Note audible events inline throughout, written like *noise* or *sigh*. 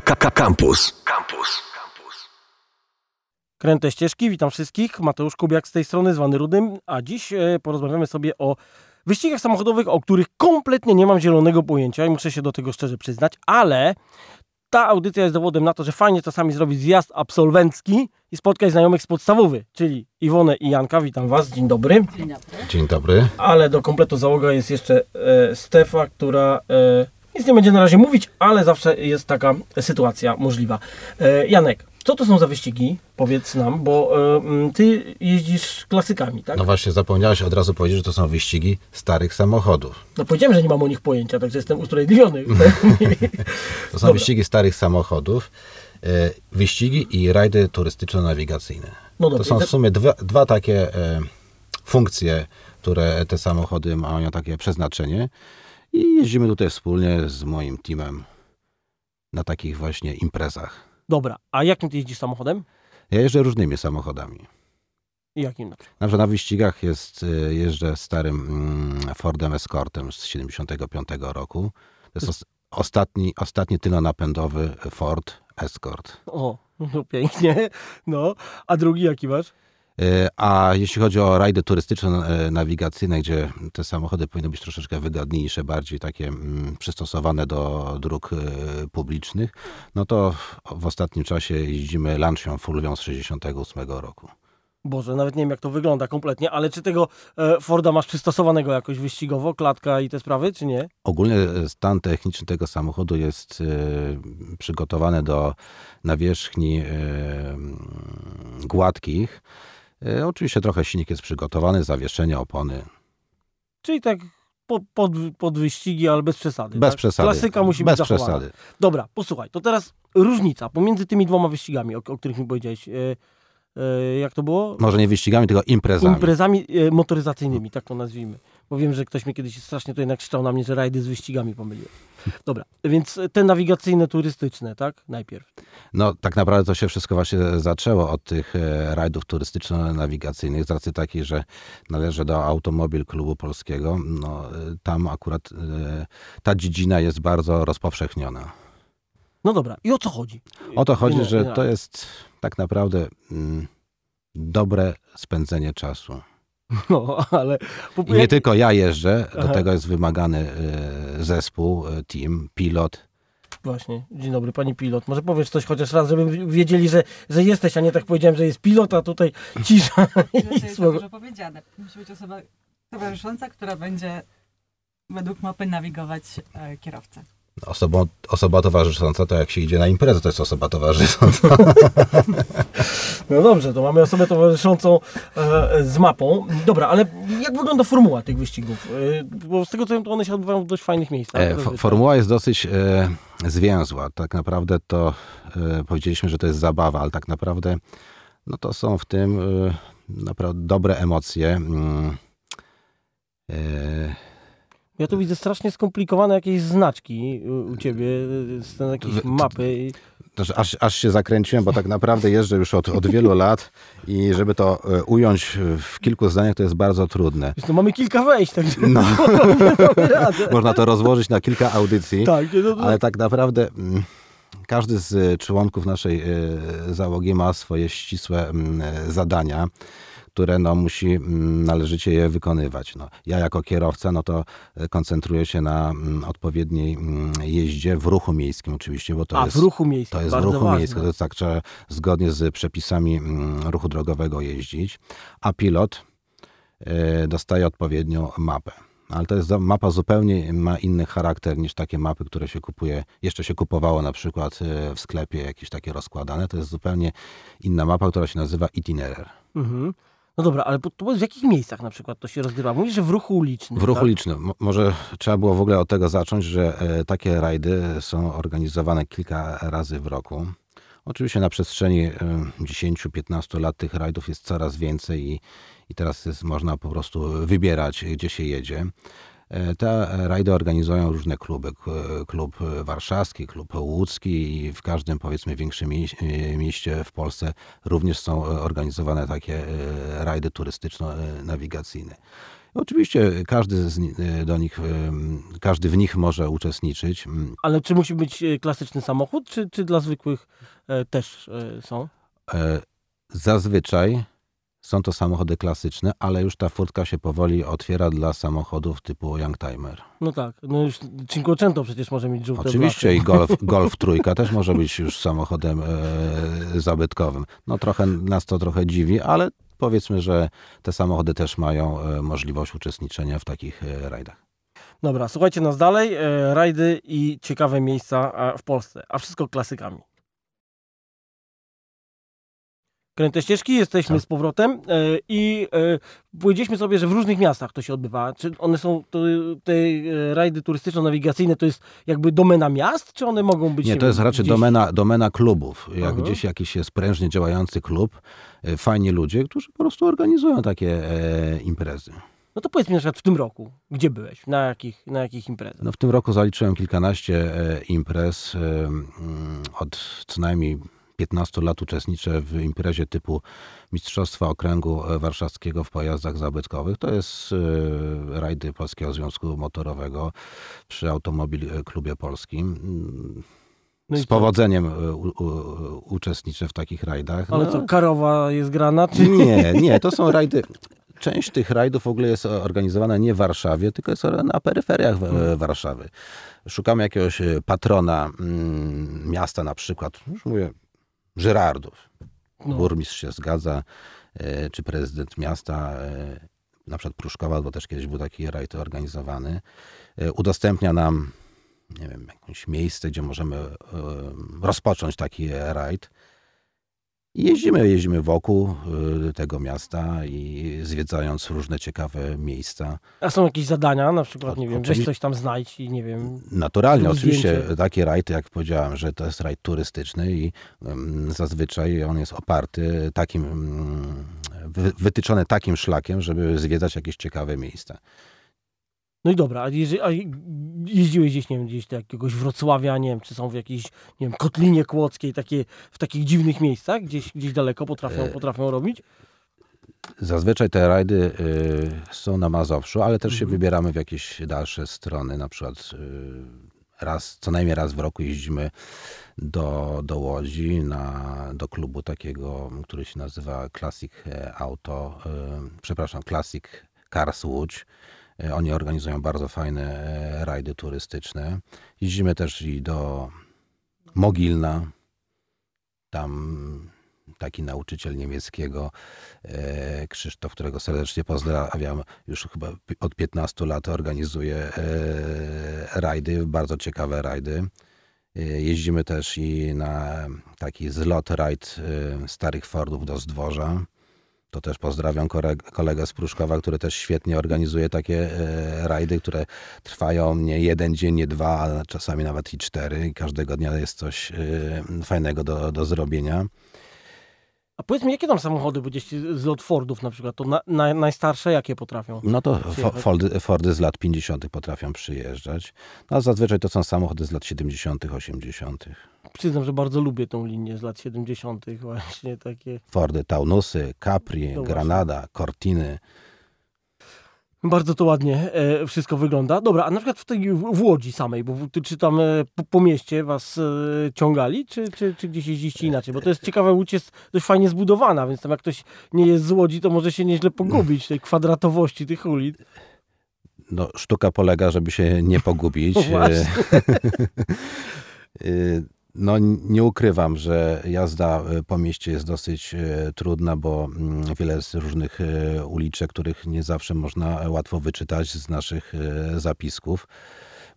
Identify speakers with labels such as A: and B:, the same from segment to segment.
A: Campus. Campus.
B: Kręte ścieżki, witam wszystkich. Mateusz Kubiak z tej strony, zwany Rudym, a dziś e, porozmawiamy sobie o wyścigach samochodowych, o których kompletnie nie mam zielonego pojęcia i muszę się do tego szczerze przyznać, ale ta audycja jest dowodem na to, że fajnie czasami zrobić zjazd absolwencki i spotkać znajomych z podstawowy, czyli Iwonę i Janka. Witam Was, dzień dobry.
C: Dzień dobry.
D: Dzień dobry.
B: Ale do kompletu załoga jest jeszcze e, Stefa, która e, nic nie będzie na razie mówić, ale zawsze jest taka sytuacja możliwa. E, Janek, co to są za wyścigi? Powiedz nam, bo e, ty jeździsz klasykami, tak?
D: No właśnie, zapomniałeś od razu powiedzieć, że to są wyścigi starych samochodów.
B: No powiedziałem, że nie mam o nich pojęcia, także jestem usprawiedliwiony. *laughs*
D: To są
B: Dobra.
D: wyścigi starych samochodów, e, wyścigi i rajdy turystyczno-nawigacyjne.
B: No
D: to
B: dobra,
D: są w sumie dwa, dwa takie funkcje, które te samochody mają takie przeznaczenie. I jeździmy tutaj wspólnie z moim teamem na takich właśnie imprezach.
B: Dobra, a jakim ty jeździsz samochodem?
D: Ja jeżdżę różnymi samochodami.
B: I jakim? na przykład?
D: Na przykład na wyścigach jest, y, jeżdżę starym mm, Fordem Escortem z 75 roku. To jest os, ostatni, ostatni tylonapędowy Ford Escort.
B: O, no pięknie. No, a drugi jaki masz?
D: Y, A jeśli chodzi o rajdy turystyczno-nawigacyjne, gdzie te samochody powinny być troszeczkę wygodniejsze, bardziej takie mm, przystosowane do dróg y, publicznych, no to w ostatnim czasie jeździmy Lancią Fulvią z 68 roku.
B: Boże, nawet nie wiem jak to wygląda kompletnie, ale czy tego e, Forda masz przystosowanego jakoś wyścigowo, klatka i te sprawy, czy nie?
D: Ogólnie stan techniczny tego samochodu jest e, przygotowany do nawierzchni e, gładkich. E, oczywiście trochę silnik jest przygotowany, zawieszenie, opony.
B: Czyli tak po, pod, pod wyścigi, ale bez przesady.
D: Bez
B: tak?
D: przesady.
B: Klasyka musi
D: Bez
B: być zachowana.
D: przesady.
B: Dobra, posłuchaj, to teraz różnica pomiędzy tymi dwoma wyścigami, o, o których mi powiedziałeś. E, e, jak to było?
D: Może nie wyścigami, tylko imprezami.
B: Imprezami e, motoryzacyjnymi, tak to nazwijmy. Bo wiem, że ktoś mnie kiedyś strasznie tutaj nakrzyczał na mnie, że rajdy z wyścigami pomyliłem. Dobra, więc te nawigacyjne, turystyczne, tak? Najpierw.
D: No tak naprawdę to się wszystko właśnie zaczęło od tych e, rajdów turystyczno-nawigacyjnych z racji takiej, że należę do Automobil Klubu Polskiego. No, e, tam akurat e, ta dziedzina jest bardzo rozpowszechniona.
B: No dobra, i o co chodzi?
D: O to chodzi,
B: Nie,
D: że
B: nie.
D: to jest tak naprawdę mm, dobre spędzenie czasu. *laughs*
B: No, ale...
D: I nie tylko ja jeżdżę, do
B: Aha.
D: tego jest wymagany e, zespół, e, team, pilot.
B: Właśnie, dzień dobry, pani pilot. Może powiesz coś chociaż raz, żeby wiedzieli, że, że jesteś, a nie tak powiedziałem, że jest pilot, a tutaj *laughs* cisza i
C: jest
B: słowo.
C: dobrze powiedziane. Musi być osoba towarzysząca, która będzie według mapy nawigować e, kierowcę.
D: Osobą, osoba towarzysząca to jak się idzie na imprezę, to jest osoba towarzysząca. *laughs* *laughs*
B: No dobrze, to mamy osobę towarzyszącą e, z mapą. Dobra, ale jak wygląda formuła tych wyścigów? E, bo z tego co wiem, to one się odbywają w dość fajnych miejscach.
D: E. Formuła jest dosyć e, zwięzła. Tak naprawdę to e, powiedzieliśmy, że to jest zabawa, ale tak naprawdę no to są w tym e, naprawdę dobre emocje. E,
B: Ja tu widzę strasznie skomplikowane jakieś znaczki u, u ciebie, e, z jakieś mapy.
D: aż, aż się zakręciłem, bo tak naprawdę jeżdżę już od, od wielu lat i żeby to e, ująć w kilku zdaniach, to jest bardzo trudne.
B: Zresztą mamy kilka wejść, także
D: No. *laughs* Można to rozłożyć na kilka audycji.
B: Tak, nie, no, no,
D: Ale tak naprawdę mm, każdy z członków naszej załogi ma swoje ścisłe mm, zadania, które no, musi mm, należycie je wykonywać. No, ja jako kierowca no, to e, koncentruję się na mm, odpowiedniej mm, jeździe w ruchu miejskim oczywiście, bo to
B: a
D: jest...
B: w ruchu miejskim.
D: To jest w ruchu
B: ważne.
D: miejskim, to jest tak, trzeba zgodnie z przepisami ruchu drogowego jeździć, a pilot e, dostaje odpowiednią mapę. Ale to jest mapa zupełnie ma inny charakter niż takie mapy, które się kupuje, jeszcze się kupowało na przykład e, w sklepie, jakieś takie rozkładane. To jest zupełnie inna mapa, która się nazywa itinerar.
B: Mhm. No dobra, ale to w jakich miejscach na przykład to się rozgrywa? Mówisz, że w ruchu ulicznym.
D: W ruchu
B: tak?
D: ulicznym. Mo- Może trzeba było w ogóle od tego zacząć, że e, takie rajdy są organizowane kilka razy w roku. Oczywiście na przestrzeni e, 10-15 lat tych rajdów jest coraz więcej i, i teraz jest, można po prostu wybierać, gdzie się jedzie. E, Te rajdy organizują różne kluby. Klub warszawski, klub łódzki i w każdym powiedzmy większym e, mieście w Polsce również są organizowane takie e, rajdy turystyczno-nawigacyjne. Oczywiście każdy z, do nich, każdy w nich może uczestniczyć. Mm,
B: Ale czy musi być e, klasyczny samochód, czy, czy dla zwykłych e, też e, są?
D: E, Zazwyczaj są to samochody klasyczne, ale już ta furtka się powoli otwiera dla samochodów typu Youngtimer.
B: No tak, no już Cinquecento przecież może mieć żółte
D: Oczywiście
B: blachy.
D: i Golf, *laughs* Golf trójka też może być już samochodem e, zabytkowym. No trochę nas to trochę dziwi, ale powiedzmy, że te samochody też mają e, możliwość uczestniczenia w takich e, rajdach.
B: Dobra, słuchajcie nas dalej. E, rajdy i ciekawe miejsca w Polsce, a wszystko klasykami. Kręte ścieżki, jesteśmy
D: Tak.
B: z powrotem e, i e, powiedzieliśmy sobie, że w różnych miastach to się odbywa. Czy one są, to, te e, rajdy turystyczno-nawigacyjne to jest jakby domena miast, czy one mogą być
D: Nie, to jest raczej
B: gdzieś-
D: domena, domena klubów. Jak
B: Aha.
D: gdzieś jakiś jest prężnie działający klub, fajni ludzie, którzy po prostu organizują takie e, imprezy.
B: No to powiedz mi na przykład w tym roku, gdzie byłeś, na jakich, na jakich imprezach?
D: No w tym roku zaliczyłem kilkanaście e, imprez. e, mm, Od co najmniej 15 lat uczestniczę w imprezie typu Mistrzostwa Okręgu Warszawskiego w pojazdach zabytkowych. To jest e, rajdy Polskiego Związku Motorowego przy Automobil Klubie Polskim.
B: No
D: Z powodzeniem e, u, u, uczestniczę w takich rajdach.
B: Ale
D: No,
B: co, karowa jest grana, czy
D: Nie, nie, to są rajdy. Część tych rajdów w ogóle jest organizowana nie w Warszawie, tylko jest na peryferiach e, Warszawy. Szukamy jakiegoś patrona mm, miasta na przykład, już mówię, Żyrardów.
B: No.
D: Burmistrz się zgadza, e, czy prezydent miasta, e, na przykład Pruszkowa, bo też kiedyś był taki rajd organizowany, e, udostępnia nam, nie wiem, jakieś miejsce, gdzie możemy rozpocząć taki rajd. Jeździmy, jeździmy wokół y, tego miasta i zwiedzając różne ciekawe miejsca.
B: A są jakieś zadania, na przykład,
D: O-
B: nie wiem, weź coś tam znajdź i nie wiem,
D: Naturalnie, oczywiście
B: zdjęcie.
D: takie rajdy, jak powiedziałem, że to jest rajd turystyczny i ym, zazwyczaj on jest oparty takim, wy, wytyczony takim szlakiem, żeby zwiedzać jakieś ciekawe miejsca.
B: No i dobra, a, jeździ, a jeździłeś gdzieś, nie wiem, gdzieś do jakiegoś Wrocławia, nie wiem, czy są w jakiejś, nie wiem, Kotlinie Kłodzkiej, takie, w takich dziwnych miejscach, gdzieś, gdzieś daleko potrafią,
D: E,
B: potrafią robić?
D: Zazwyczaj te rajdy y, są na Mazowszu, ale też się
B: Mhm.
D: wybieramy w jakieś dalsze strony. Na przykład y, raz, co najmniej raz w roku jeździmy do, do Łodzi, na, do klubu takiego, który się nazywa Classic Auto, y, przepraszam, Classic Cars Łódź. Y, Oni organizują bardzo fajne e, rajdy turystyczne. Jeździmy też i do Mogilna. Tam taki nauczyciel niemieckiego, e, Krzysztof, którego serdecznie pozdrawiam, już chyba od 15 lat organizuje e, rajdy, bardzo ciekawe rajdy. E, Jeździmy też i na taki zlot rajd e, starych Fordów do Zdworza. To też pozdrawiam kolegę z Pruszkowa, który też świetnie organizuje takie e, rajdy, które trwają nie jeden dzień, nie dwa, ale czasami nawet i cztery. I każdego dnia jest coś e, fajnego do, do zrobienia.
B: A powiedz mi, jakie tam samochody, bo gdzieś z lot Fordów na przykład, to na, na, najstarsze jakie potrafią?
D: No to. Fordy, Fordy z lat 50. potrafią przyjeżdżać. No, a zazwyczaj to są samochody z lat 70., 80.
B: Przyznam, że bardzo lubię tą linię z lat 70. *laughs* właśnie takie.
D: Fordy Taunusy, Capri,
B: No.
D: Granada, Cortiny.
B: Bardzo to ładnie e, wszystko wygląda. Dobra, a na przykład w, tej, w Łodzi samej, bo ty, czy tam e, po, po mieście was e, ciągali, czy, czy, czy gdzieś jeździście inaczej? Bo to jest ciekawe, Łódź jest dość fajnie zbudowana, więc tam jak ktoś nie jest z Łodzi, to może się nieźle pogubić tej kwadratowości tych ulic.
D: No, sztuka polega, żeby się nie pogubić. *laughs*
B: No *laughs*
D: No, nie ukrywam, że jazda y, po mieście jest dosyć y, trudna, bo mm, wiele z różnych y, uliczek, których nie zawsze można łatwo wyczytać z naszych zapisków.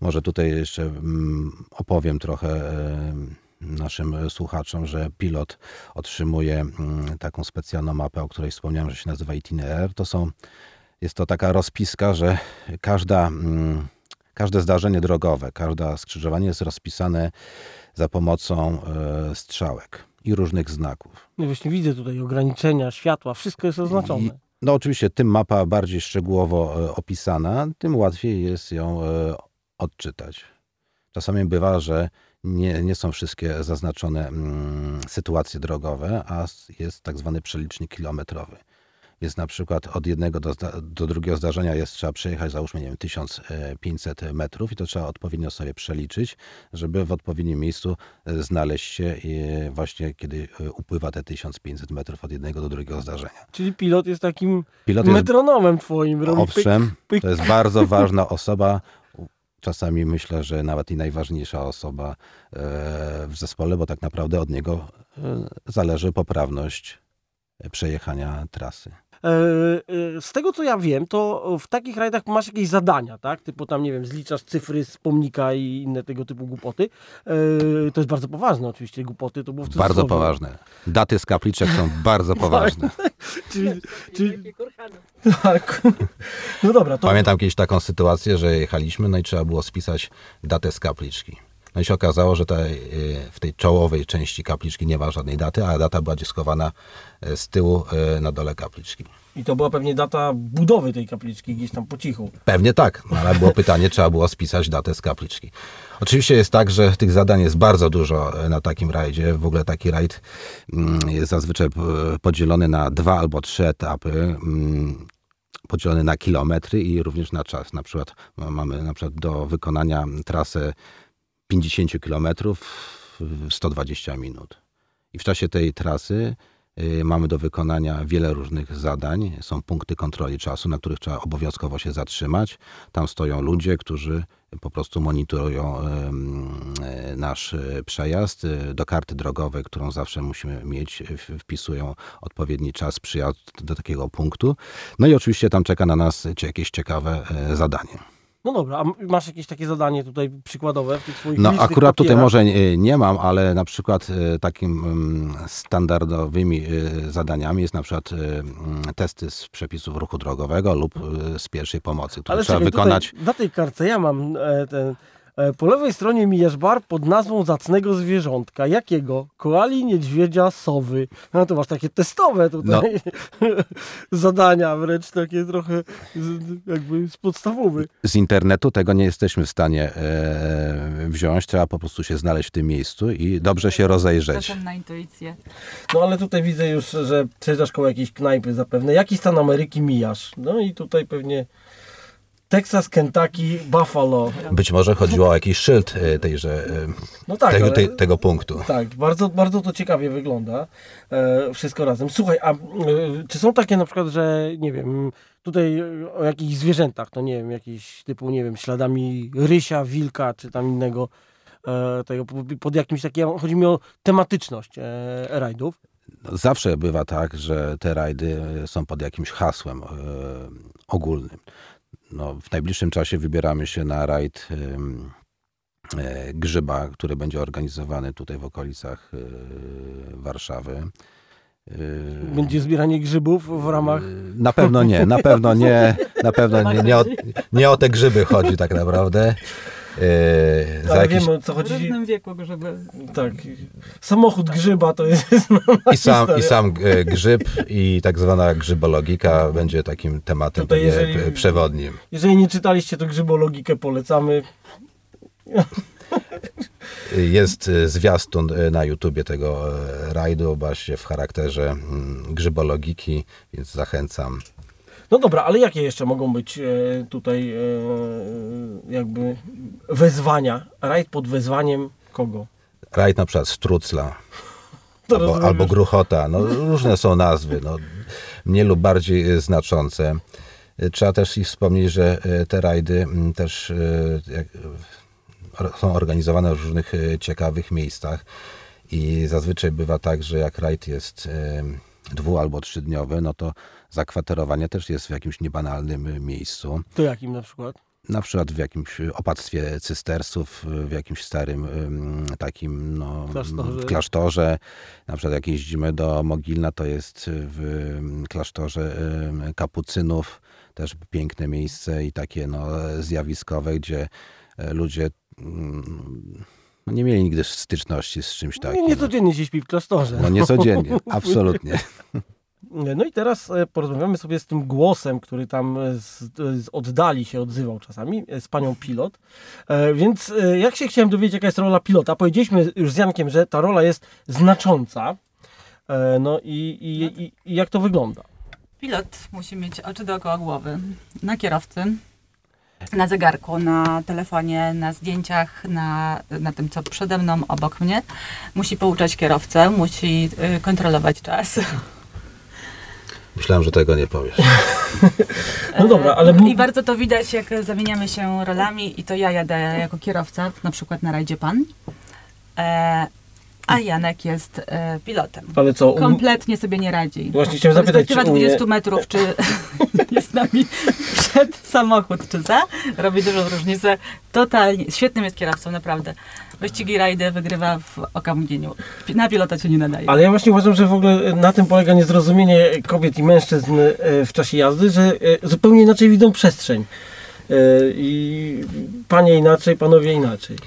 D: Może tutaj jeszcze mm, opowiem trochę naszym słuchaczom, że pilot otrzymuje mm, taką specjalną mapę, o której wspomniałem, że się nazywa Itinerar. To są, jest to taka rozpiska, że każda, każde zdarzenie drogowe, każde skrzyżowanie jest rozpisane za pomocą e, strzałek i różnych znaków.
B: No właśnie widzę tutaj ograniczenia, światła, wszystko jest oznaczone.
D: I- No oczywiście tym mapa bardziej szczegółowo e, opisana, tym łatwiej jest ją e, odczytać. Czasami bywa, że nie, nie są wszystkie zaznaczone mm, sytuacje drogowe, a jest tak zwany przelicznik kilometrowy. Więc na przykład od jednego do, do drugiego zdarzenia jest trzeba przejechać załóżmy nie wiem, 1500 metrów i to trzeba odpowiednio sobie przeliczyć, żeby w odpowiednim miejscu e, znaleźć się e, właśnie kiedy e, upływa te 1500 metrów od jednego do drugiego zdarzenia.
B: Czyli pilot jest takim
D: Pilot jest
B: metronomem twoim. Robi pyk,
D: Owszem,
B: pyk.
D: to jest bardzo ważna osoba. Czasami myślę, że nawet i najważniejsza osoba w zespole, bo tak naprawdę od niego zależy poprawność przejechania trasy.
B: E, e, Z tego co ja wiem, to w takich rajdach masz jakieś zadania, tak? Typu tam, nie wiem, zliczasz cyfry z pomnika i inne tego typu głupoty. E, To jest bardzo poważne oczywiście, głupoty to było w
D: Bardzo poważne. Daty z kapliczek są bardzo *laughs* poważne.
B: Czyli, czyli, tak. No dobra, to
D: Pamiętam kiedyś taką sytuację, że jechaliśmy, no i trzeba było spisać datę z kapliczki. No i się okazało, że tej, w tej czołowej części kapliczki nie ma żadnej daty, a data była gdzieś schowana y, z tyłu y, na dole kapliczki.
B: i to była pewnie data budowy tej kapliczki gdzieś tam po cichu.
D: Pewnie tak, no ale było pytanie, trzeba było spisać datę z kapliczki. Oczywiście jest tak, że tych zadań jest bardzo dużo e, na takim rajdzie. W ogóle taki rajd mm, jest zazwyczaj podzielony na dwa albo trzy etapy. mm, Podzielony na kilometry i również na czas. Na przykład ma- mamy na przykład do wykonania trasę 50 kilometrów w 120 minut. I w czasie tej trasy y, mamy do wykonania wiele różnych zadań. Są punkty kontroli czasu, na których trzeba obowiązkowo się zatrzymać. Tam stoją ludzie, którzy po prostu monitorują e, nasz e, przejazd. Do karty drogowej, którą zawsze musimy mieć, e, wpisują odpowiedni czas przyjazdu do takiego punktu. No i oczywiście tam czeka na nas jakieś ciekawe zadanie.
B: No dobra, a masz jakieś takie zadanie tutaj przykładowe w tych swoich
D: No akurat tutaj
B: papierach?
D: może nie, nie mam, ale na przykład e, takim mm, standardowymi e, zadaniami jest na przykład e, mm, testy z przepisów ruchu drogowego lub z pierwszej pomocy, które
B: Ale
D: trzeba
B: czekaj,
D: wykonać.
B: Tutaj, na tej kartce ja mam ten. E, po lewej stronie mijasz bar pod nazwą zacnego zwierzątka. Jakiego? Koali, niedźwiedzia, sowy. No to masz takie testowe tutaj *laughs* zadania, wręcz takie trochę z, jakby z podstawowych.
D: Z internetu tego nie jesteśmy w stanie e, wziąć, trzeba po prostu się znaleźć w tym miejscu i dobrze się rozejrzeć.
C: Czasem na intuicję.
B: No ale tutaj widzę już, że przejeżdżasz koło jakiejś knajpy zapewne. Jaki stan Ameryki mijasz? No i tutaj pewnie Texas, Kentucky, Buffalo.
D: Być może chodziło o jakiś szyld e, tejże, e,
B: No tak,
D: tego, tego punktu.
B: Tak, bardzo, bardzo to ciekawie wygląda e, wszystko razem. Słuchaj, a e, czy są takie na przykład, że nie wiem, tutaj o jakichś zwierzętach, to nie wiem, jakieś typu, nie wiem, śladami rysia, wilka, czy tam innego e, tego, pod, jakimś takim, chodzi mi o tematyczność e, rajdów.
D: No, Zawsze bywa tak, że te rajdy są pod jakimś hasłem e, ogólnym. No, w najbliższym czasie wybieramy się na rajd e, Grzyba, który będzie organizowany tutaj w okolicach e, Warszawy.
B: Będzie zbieranie grzybów w ramach...
D: Na pewno nie, na pewno nie, na *laughs* pewno nie, nie, o, nie o te grzyby chodzi tak naprawdę. Za
B: Ale
D: jakiś,
B: wiemy o co
C: W
B: chodzi.
C: różnym wieku, żeby
B: Tak. Samochód grzyba to jest *laughs*
D: I sam,
B: historia.
D: I sam e, grzyb i tak zwana grzybologika będzie takim tematem
B: Tutaj jeżeli-
D: przewodnim.
B: Jeżeli nie czytaliście, to grzybologikę polecamy. *laughs*
D: Jest e, zwiastun na YouTubie tego rajdu właśnie w charakterze mm, grzybologiki, więc zachęcam.
B: No dobra, ale jakie jeszcze mogą być e, tutaj e, jakby wezwania? Rajd pod wezwaniem kogo?
D: Rajd na przykład Strucla *laughs* albo, albo. Gruchota. No, *laughs* różne są nazwy, no, mniej lub bardziej e, znaczące. Trzeba też i wspomnieć, że te rajdy też są organizowane w różnych ciekawych miejscach i zazwyczaj bywa tak, że jak rajd jest dwu- albo trzydniowy, no to zakwaterowanie też jest w jakimś niebanalnym e, miejscu.
B: To jakim na przykład?
D: Na przykład w jakimś opactwie cystersów, w jakimś starym ym, takim no,
B: Klasztorze.
D: w klasztorze. Na przykład jak jeździmy do Mogilna, to jest w klasztorze kapucynów, też piękne miejsce i takie no, zjawiskowe, gdzie e, ludzie ym, no, nie mieli nigdy styczności z czymś
B: Nie,
D: takim.
B: nie codziennie się śpi w klasztorze.
D: No nie codziennie, *laughs* absolutnie. *laughs*
B: No i teraz e, porozmawiamy sobie z tym głosem, który tam e, z, z oddali się odzywał czasami, e, z panią pilot. E, Więc e, jak się chciałem dowiedzieć, jaka jest rola pilota, powiedzieliśmy już z Jankiem, że ta rola jest znacząca. E, No i, i, i, i jak to wygląda?
C: Pilot musi mieć oczy dookoła głowy. Na kierowcy, na zegarku, na telefonie, na zdjęciach, na, na tym, co przede mną, obok mnie. Musi pouczać kierowcę, musi kontrolować czas.
D: Myślałem, że tego nie powiesz. *laughs*
B: No dobra, ale...
C: I bardzo to widać, jak zamieniamy się rolami i to ja jadę jako kierowca, na przykład na rajdzie pan, e, a Janek jest e, pilotem.
B: Ale co, um...
C: Kompletnie sobie nie radzi.
B: Właśnie chciałem zapytać, czy umie...
C: 20 metrów, czy *laughs* jest nami przed samochód, czy za, robi dużą różnicę. Totalnie. Świetnym jest kierowcą, naprawdę. Wyścigi rajdy wygrywa w okamgnieniu. Na pilota się nie nadaje.
B: Ale ja właśnie uważam, że w ogóle na tym polega niezrozumienie kobiet i mężczyzn e, w czasie jazdy, że e, zupełnie inaczej widzą przestrzeń. E, I panie inaczej, panowie inaczej.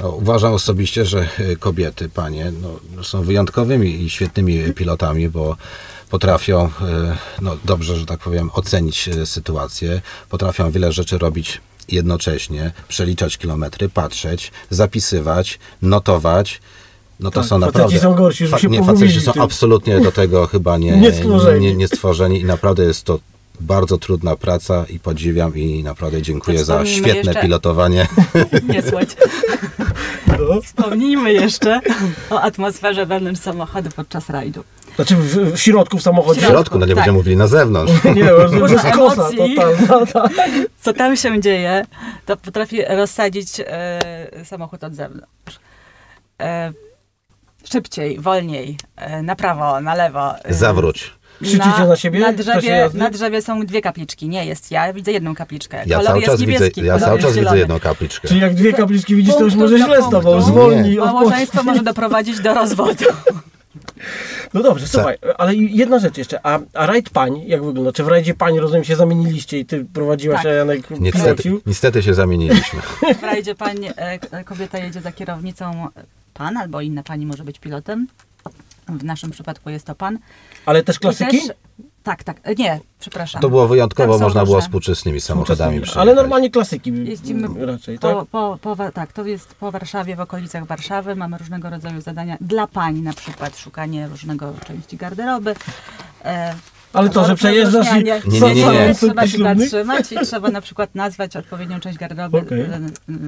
D: No, uważam osobiście, że kobiety, panie, no, są wyjątkowymi i świetnymi pilotami, bo potrafią, e, no dobrze, że tak powiem, ocenić e, sytuację, potrafią wiele rzeczy robić jednocześnie, przeliczać kilometry, patrzeć, zapisywać, notować. No to
B: Tak,
D: są naprawdę.
B: są gorsi, żeby się
D: nie, faceci są absolutnie do tego chyba nie, *laughs*
B: Nie
D: nie, nie stworzeni i naprawdę jest to bardzo trudna praca i podziwiam i naprawdę dziękuję
C: To
D: za świetne
C: jeszcze-
D: pilotowanie. *laughs*
C: Nie słuchać.
B: No.
C: Wspomnijmy jeszcze o atmosferze wewnątrz samochodu podczas rajdu.
B: Znaczy w, w środku w samochodzie.
D: W środku, no nie
C: Tak.
D: będziemy mówili na zewnątrz. *laughs*
B: Nie, to jest kosa totalna. Tak.
C: Co tam się dzieje, to potrafi rozsadzić e, samochód od zewnątrz. E, szybciej, wolniej, e, na prawo, na lewo. e,
D: Zawróć.
B: Krzyczycie na siebie
C: Na
B: w czasie
C: drzewie, na drzewie są dwie kapliczki. Nie jest ja, widzę jedną kapliczkę.
D: Ja
C: kolor
D: cały
C: jest
D: czas widzę,
C: niebieski,
D: ja
C: kolor
D: cały
C: jest
D: czas widzę jedną kapliczkę.
B: Czyli jak dwie kapliczki widzisz, to już może źle z tobą, zwolnij.
C: Małżeństwo może doprowadzić do rozwodu.
B: No dobrze, słuchaj, ale jedna rzecz jeszcze. A, a rajd pań, jak wygląda? Czy w rajdzie pań, rozumiem, się zamieniliście i ty prowadziłaś,
C: Tak.
B: a Janek
D: Niestety,
B: pilocił?
D: niestety się zamieniliśmy. *laughs* *laughs*
C: W rajdzie pani, e, kobieta jedzie za kierownicą, pan albo inna pani może być pilotem. W naszym przypadku jest to pan.
B: Ale też klasyki?
C: Też, tak, tak. e, Nie, przepraszam.
D: To było wyjątkowo,
C: są
D: można było
C: różne.
D: współczesnymi samochodami przyjechać.
B: Ale normalnie klasyki
C: Jeździmy
B: raczej, tak?
C: Po, po, tak, to jest po Warszawie, w okolicach Warszawy. Mamy różnego rodzaju zadania dla pań, na przykład szukanie różnego części garderoby. E,
B: Ale to, że przejeżdżasz i.
D: Nie, nie, nie, nie.
C: Trzeba się zatrzymać i trzeba na przykład nazwać odpowiednią część garderoby
B: Okej.
C: e,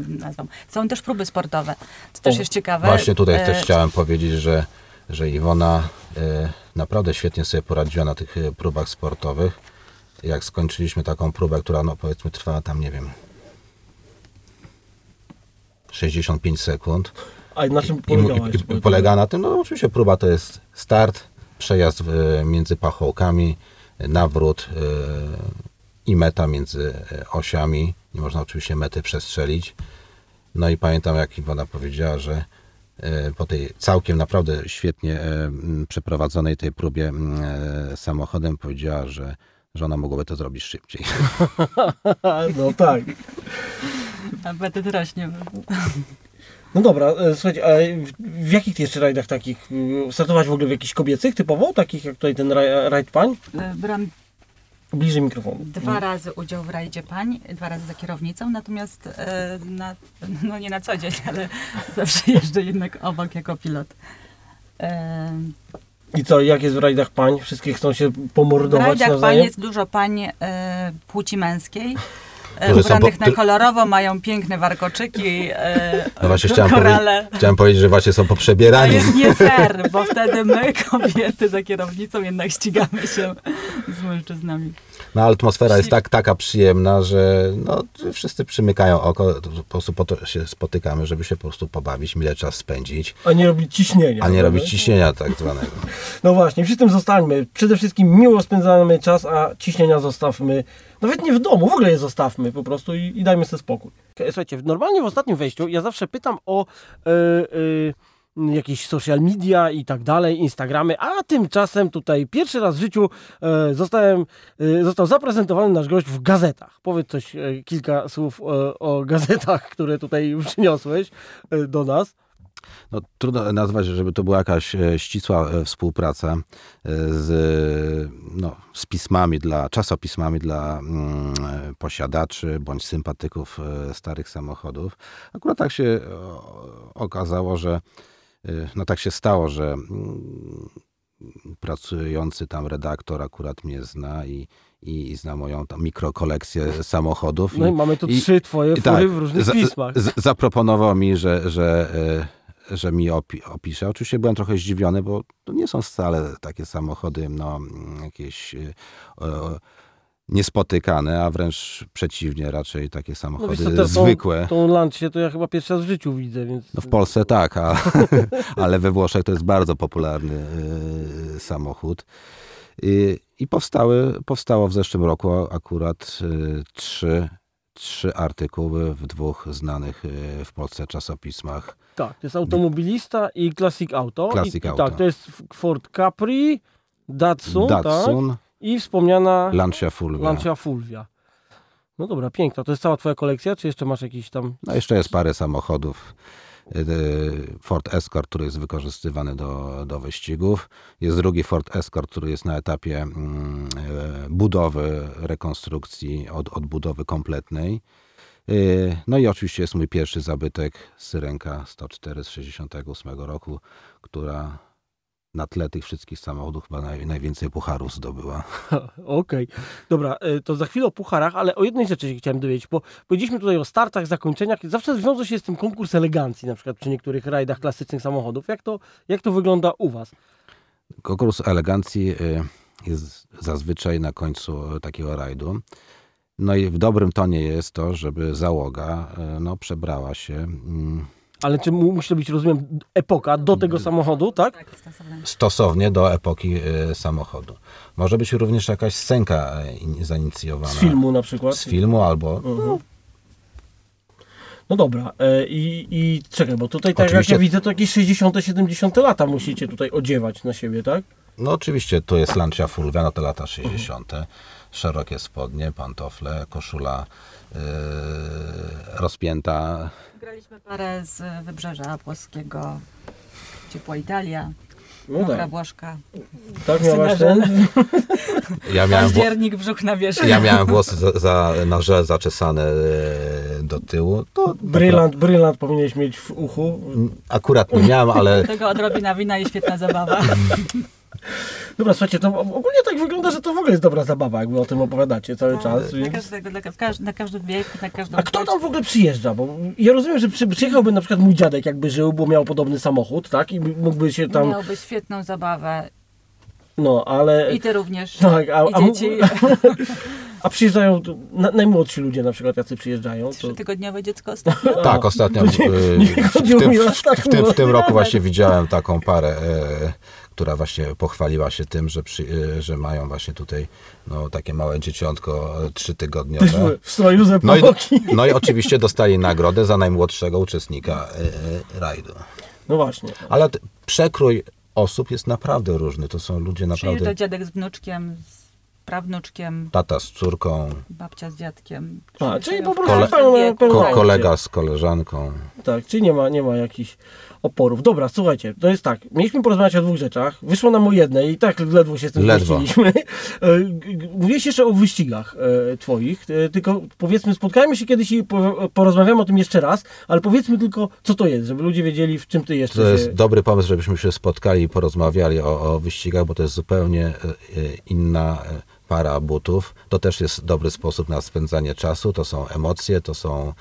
C: nazwą. Są też próby sportowe, co też
B: O,
C: jest ciekawe.
D: Właśnie tutaj
C: E,
D: też chciałem powiedzieć, że, że Iwona e, naprawdę świetnie sobie poradziła na tych e, próbach sportowych. Jak skończyliśmy taką próbę, która no powiedzmy trwała tam, nie wiem, 65 sekund.
B: A na czym
D: i, i polega na tym, no oczywiście próba to jest start, przejazd e, między pachołkami, nawrót i meta między osiami. Nie można oczywiście mety przestrzelić. No i pamiętam, jak Iwona powiedziała, że po tej całkiem naprawdę świetnie e, przeprowadzonej tej próbie e, samochodem powiedziała, że, że ona mogłaby to zrobić szybciej. *laughs*
B: No tak.
C: Apetyt rośnie.
B: No dobra, e, słuchajcie, a w, w jakich jeszcze rajdach takich? Startować w ogóle w jakichś kobiecych typowo? Takich jak tutaj ten raj- rajd pań?
C: E, Brałam
B: Bliżej mikrofonu.
C: dwa razy udział w rajdzie pań, dwa razy za kierownicą, natomiast e, na, no nie na co dzień, ale *laughs* zawsze jeżdżę jednak obok jako pilot. E,
B: I co, jak jest w rajdach pań? Wszystkie chcą się
C: W
B: pomordować
C: rajdach pań
B: nawzajem?
C: jest dużo pań e, płci męskiej. E,
D: Które
C: ubranych
D: po-
C: na kolorowo, mają piękne warkoczyki, e,
D: No właśnie chciałem,
C: korale.
D: powie- chciałem powiedzieć, że właśnie są
C: To
D: poprzebierani.
C: jest nie fair, bo wtedy my, kobiety za kierownicą, jednak ścigamy się z mężczyznami.
D: No ale atmosfera jest tak, taka przyjemna, że no, wszyscy przymykają oko, to po prostu po to się spotykamy, żeby się po prostu pobawić, mile czas spędzić,
B: A nie robić ciśnienia.
D: a nie robić ciśnienia tak zwanego.
B: No właśnie, przy tym zostańmy. Przede wszystkim miło spędzamy czas, a ciśnienia zostawmy. Nawet nie w domu, w ogóle je zostawmy po prostu i, i dajmy sobie spokój. Słuchajcie, normalnie w ostatnim wejściu ja zawsze pytam o e, e, jakieś social media i tak dalej, Instagramy, a tymczasem tutaj pierwszy raz w życiu e, zostałem, został zaprezentowany nasz gość w gazetach. Powiedz coś, kilka słów o *laughs* gazetach, które tutaj przyniosłeś do nas.
D: No, trudno nazwać, żeby to była jakaś e, ścisła e, współpraca e, z, no, z pismami, dla, czasopismami dla mm, posiadaczy bądź sympatyków starych samochodów. Akurat tak się okazało, że no tak się stało, że mm, pracujący tam redaktor akurat mnie zna i, i, i zna moją tam mikrokolekcję samochodów.
B: No i mamy tu
D: i-
B: trzy twoje
D: i
B: fury
D: tak,
B: w różnych
D: za-
B: pismach.
D: z, zaproponował mi, że, że, że mi opi, opisze. Oczywiście byłem trochę zdziwiony, bo to nie są wcale takie samochody, no, jakieś e, niespotykane, a wręcz przeciwnie, raczej takie
B: No
D: samochody
B: co, te- tą-
D: zwykłe.
B: Tą Lancię to ja chyba pierwszy raz w życiu widzę, więc...
D: No w Polsce tak, a, *laughs* ale we Włoszech to jest bardzo popularny e, samochód. I, i powstały, powstało w zeszłym roku akurat trzy, trzy artykuły w dwóch znanych e, w Polsce czasopismach.
B: Tak, to jest automobilista i Classic Auto.
D: Classic
B: I, i
D: Auto.
B: Tak, to jest Ford Capri, Datsun, tak?
D: Datsun,
B: i wspomniana
D: Lancia Fulvia.
B: Lancia Fulvia. No dobra, piękna. To jest cała twoja kolekcja, czy jeszcze masz jakiś tam...
D: No jeszcze jest parę samochodów. E, Ford Escort, który jest wykorzystywany do, do wyścigów. Jest drugi Ford Escort, który jest na etapie mm, e, budowy, rekonstrukcji, od, odbudowy kompletnej. No i oczywiście jest mój pierwszy zabytek, Syrenka 104 z 68 roku, która na tle tych wszystkich samochodów chyba naj, najwięcej pucharów zdobyła. *laughs*
B: Okej. Dobra, y, to za chwilę o pucharach, ale o jednej rzeczy się chciałem dowiedzieć, bo powiedzieliśmy tutaj o startach, zakończeniach. Zawsze wiąże się z tym konkurs elegancji, na przykład przy niektórych rajdach klasycznych samochodów. Jak to, jak to wygląda u was?
D: Konkurs elegancji y, jest zazwyczaj na końcu takiego rajdu. No i w dobrym tonie jest to, żeby załoga no, przebrała się mm,
B: Ale czy mu- musi to być, rozumiem, epoka do tego samochodu, tak?
C: Tak, stosowne.
D: stosownie do epoki y, samochodu. Może być również jakaś scenka y, in- zainicjowana.
B: Z filmu na przykład.
D: Z filmu albo
B: Mhm. No dobra, e, i, i czekaj, bo tutaj tak
D: Oczywiście-
B: jak ja widzę, to jakieś 60 70 lata musicie tutaj odziewać na siebie, tak?
D: No oczywiście, tu jest Lancia Fulvia, no to lata 60. Szerokie spodnie, pantofle, koszula yy, rozpięta.
C: Graliśmy parę z Wybrzeża Płoskiego, ciepła Italia,
B: No
C: mokra
B: tak,
C: Włoszka,
B: tak miałaś ten?
D: Ja miałem, wło-
C: październik, brzuch na wierzchu.
D: ja miałem włosy za, za, na żel zaczesane e, do tyłu. To
B: Brylant, brylant powinieneś mieć w uchu.
D: akurat nie miałem, ale
C: Tego odrobina wina i świetna zabawa. *laughs*
B: Dobra, słuchajcie, to ogólnie tak wygląda, że to w ogóle jest dobra zabawa, jak wy o tym opowiadacie cały czas.
C: Dla
B: Więc...
C: każdego, dla, w każ- na każdy wiek, na każdą
B: A kto tam w ogóle przyjeżdża? Bo ja rozumiem, że przy, przyjechałby na przykład mój dziadek, jakby żył, bo miał podobny samochód, tak? I mógłby się tam.
C: Miałby świetną zabawę.
B: No, ale.
C: I ty również.
B: Tak, a, a,
C: dzieci. *laughs*
B: a przyjeżdżają na, najmłodsi ludzie na przykład, jacy przyjeżdżają. To...
C: Trzytygodniowe dziecko *laughs* ostatnio.
D: tak, ostatnio *laughs*
B: to
D: w,
B: nie-
D: w,
B: nie
D: w,
B: chodziło
D: tym, w,
B: aż tak
D: w, tym, w tym roku właśnie widziałem taką parę, e, która właśnie pochwaliła się tym, że, przy, e, że mają właśnie tutaj no, takie małe dzieciątko e, trzytygodniowe. *laughs*
B: W- z
D: No i, no i oczywiście dostali nagrodę za najmłodszego uczestnika e, e, rajdu.
B: No właśnie.
D: Ale przekrój osób jest naprawdę różny. To są ludzie naprawdę...
C: dziadek z wnuczkiem, z prawnuczkiem,
D: Tata z córką,
C: babcia z dziadkiem.
B: A, czyli po prostu
C: każdym
B: pełne-
C: wieku,
B: pełne-
D: ko-
C: tak.
D: kolega z koleżanką.
B: Tak, czyli nie ma, nie ma jakichś oporów. Dobra, słuchajcie, to jest tak. Mieliśmy porozmawiać o dwóch rzeczach. Wyszło nam o jednej i tak ledwo się z tym zmieściliśmy. E, Mówiłeś jeszcze o wyścigach e, twoich, e, tylko powiedzmy, spotkajmy się kiedyś i po, porozmawiamy o tym jeszcze raz, ale powiedzmy tylko, co to jest, żeby ludzie wiedzieli, w czym ty jeszcze
D: To
B: się...
D: jest dobry pomysł, żebyśmy się spotkali i porozmawiali o, o wyścigach, bo to jest zupełnie inna para butów. To też jest dobry sposób na spędzanie czasu. To są emocje, to są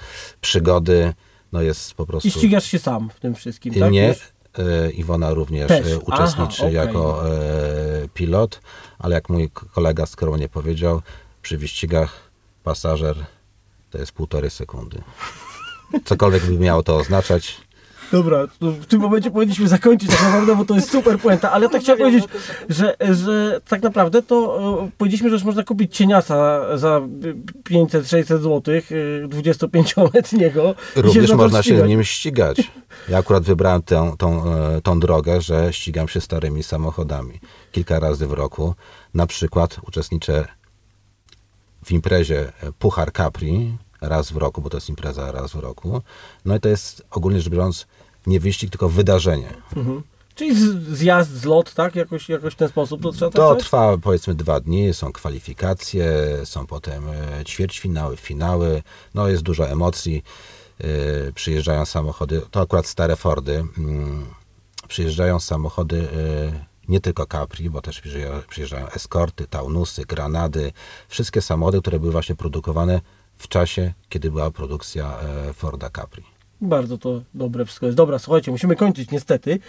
D: przygody. No jest po prostu...
B: I ścigasz się sam w tym wszystkim, tak?
D: Nie, e, Iwona również
B: Też.
D: e, uczestniczy
B: Aha, okej.
D: jako e, pilot, ale jak mój kolega skromnie powiedział, przy wyścigach pasażer to jest półtorej sekundy. Cokolwiek by miało to oznaczać,
B: Dobra, w tym momencie powinniśmy zakończyć tak naprawdę, bo to jest super puenta, ale tak chciałem powiedzieć, że, że tak naprawdę to e, powiedzieliśmy, że już można kupić cieniasa za 500-600 zł, e, 25-letniego. i
D: również
B: to
D: można się
B: ścigać.
D: nim ścigać. Ja akurat wybrałem tę, tą, e, tą drogę, że ścigam się starymi samochodami. Kilka razy w roku. Na przykład uczestniczę w imprezie Puchar Capri raz w roku, bo to jest impreza raz w roku. No i to jest ogólnie rzecz biorąc nie wyścig, tylko wydarzenie.
B: Mhm. Czyli zjazd, zlot, tak? Jakoś, jakoś w ten sposób to trzeba
D: To
B: traktać?
D: trwa powiedzmy dwa dni, są kwalifikacje, są potem e, ćwierćfinały, finały, no jest dużo emocji, e, przyjeżdżają samochody, to akurat stare Fordy, mm, przyjeżdżają samochody e, nie tylko Capri, bo też przyjeżdżają, Escorty, Taunusy, Granady, wszystkie samochody, które były właśnie produkowane w czasie, kiedy była produkcja e, Forda Capri.
B: Bardzo to dobre wszystko jest. Dobra, słuchajcie, musimy kończyć niestety.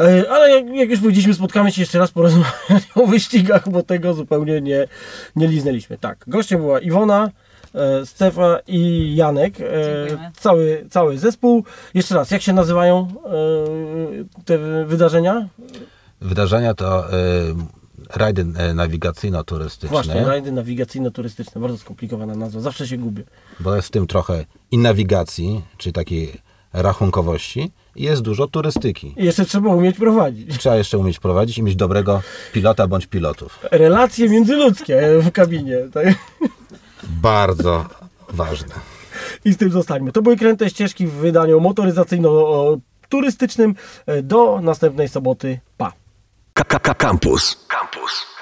B: E, Ale jak, jak już powiedzieliśmy, spotkamy się jeszcze raz porozmawiać *laughs* o wyścigach, bo tego zupełnie nie, nie liznęliśmy. Tak, gościem była Iwona, e, Stefa i Janek. E, cały, cały zespół. Jeszcze raz, jak się nazywają e, te wydarzenia?
D: Wydarzenia to e, rajdy e, nawigacyjno-turystyczne,
B: Właśnie, rajdy nawigacyjno-turystyczne. Bardzo skomplikowana nazwa, zawsze się gubię.
D: bo jest w tym trochę i nawigacji, czyli takiej rachunkowości i jest dużo turystyki.
B: I jeszcze trzeba umieć prowadzić.
D: Trzeba jeszcze umieć prowadzić i mieć dobrego pilota bądź pilotów.
B: Relacje międzyludzkie w kabinie. Tak?
D: Bardzo ważne.
B: I z tym zostańmy. To były kręte ścieżki w wydaniu motoryzacyjno-turystycznym. Do następnej soboty. Pa!
A: KKK Campus. Campus.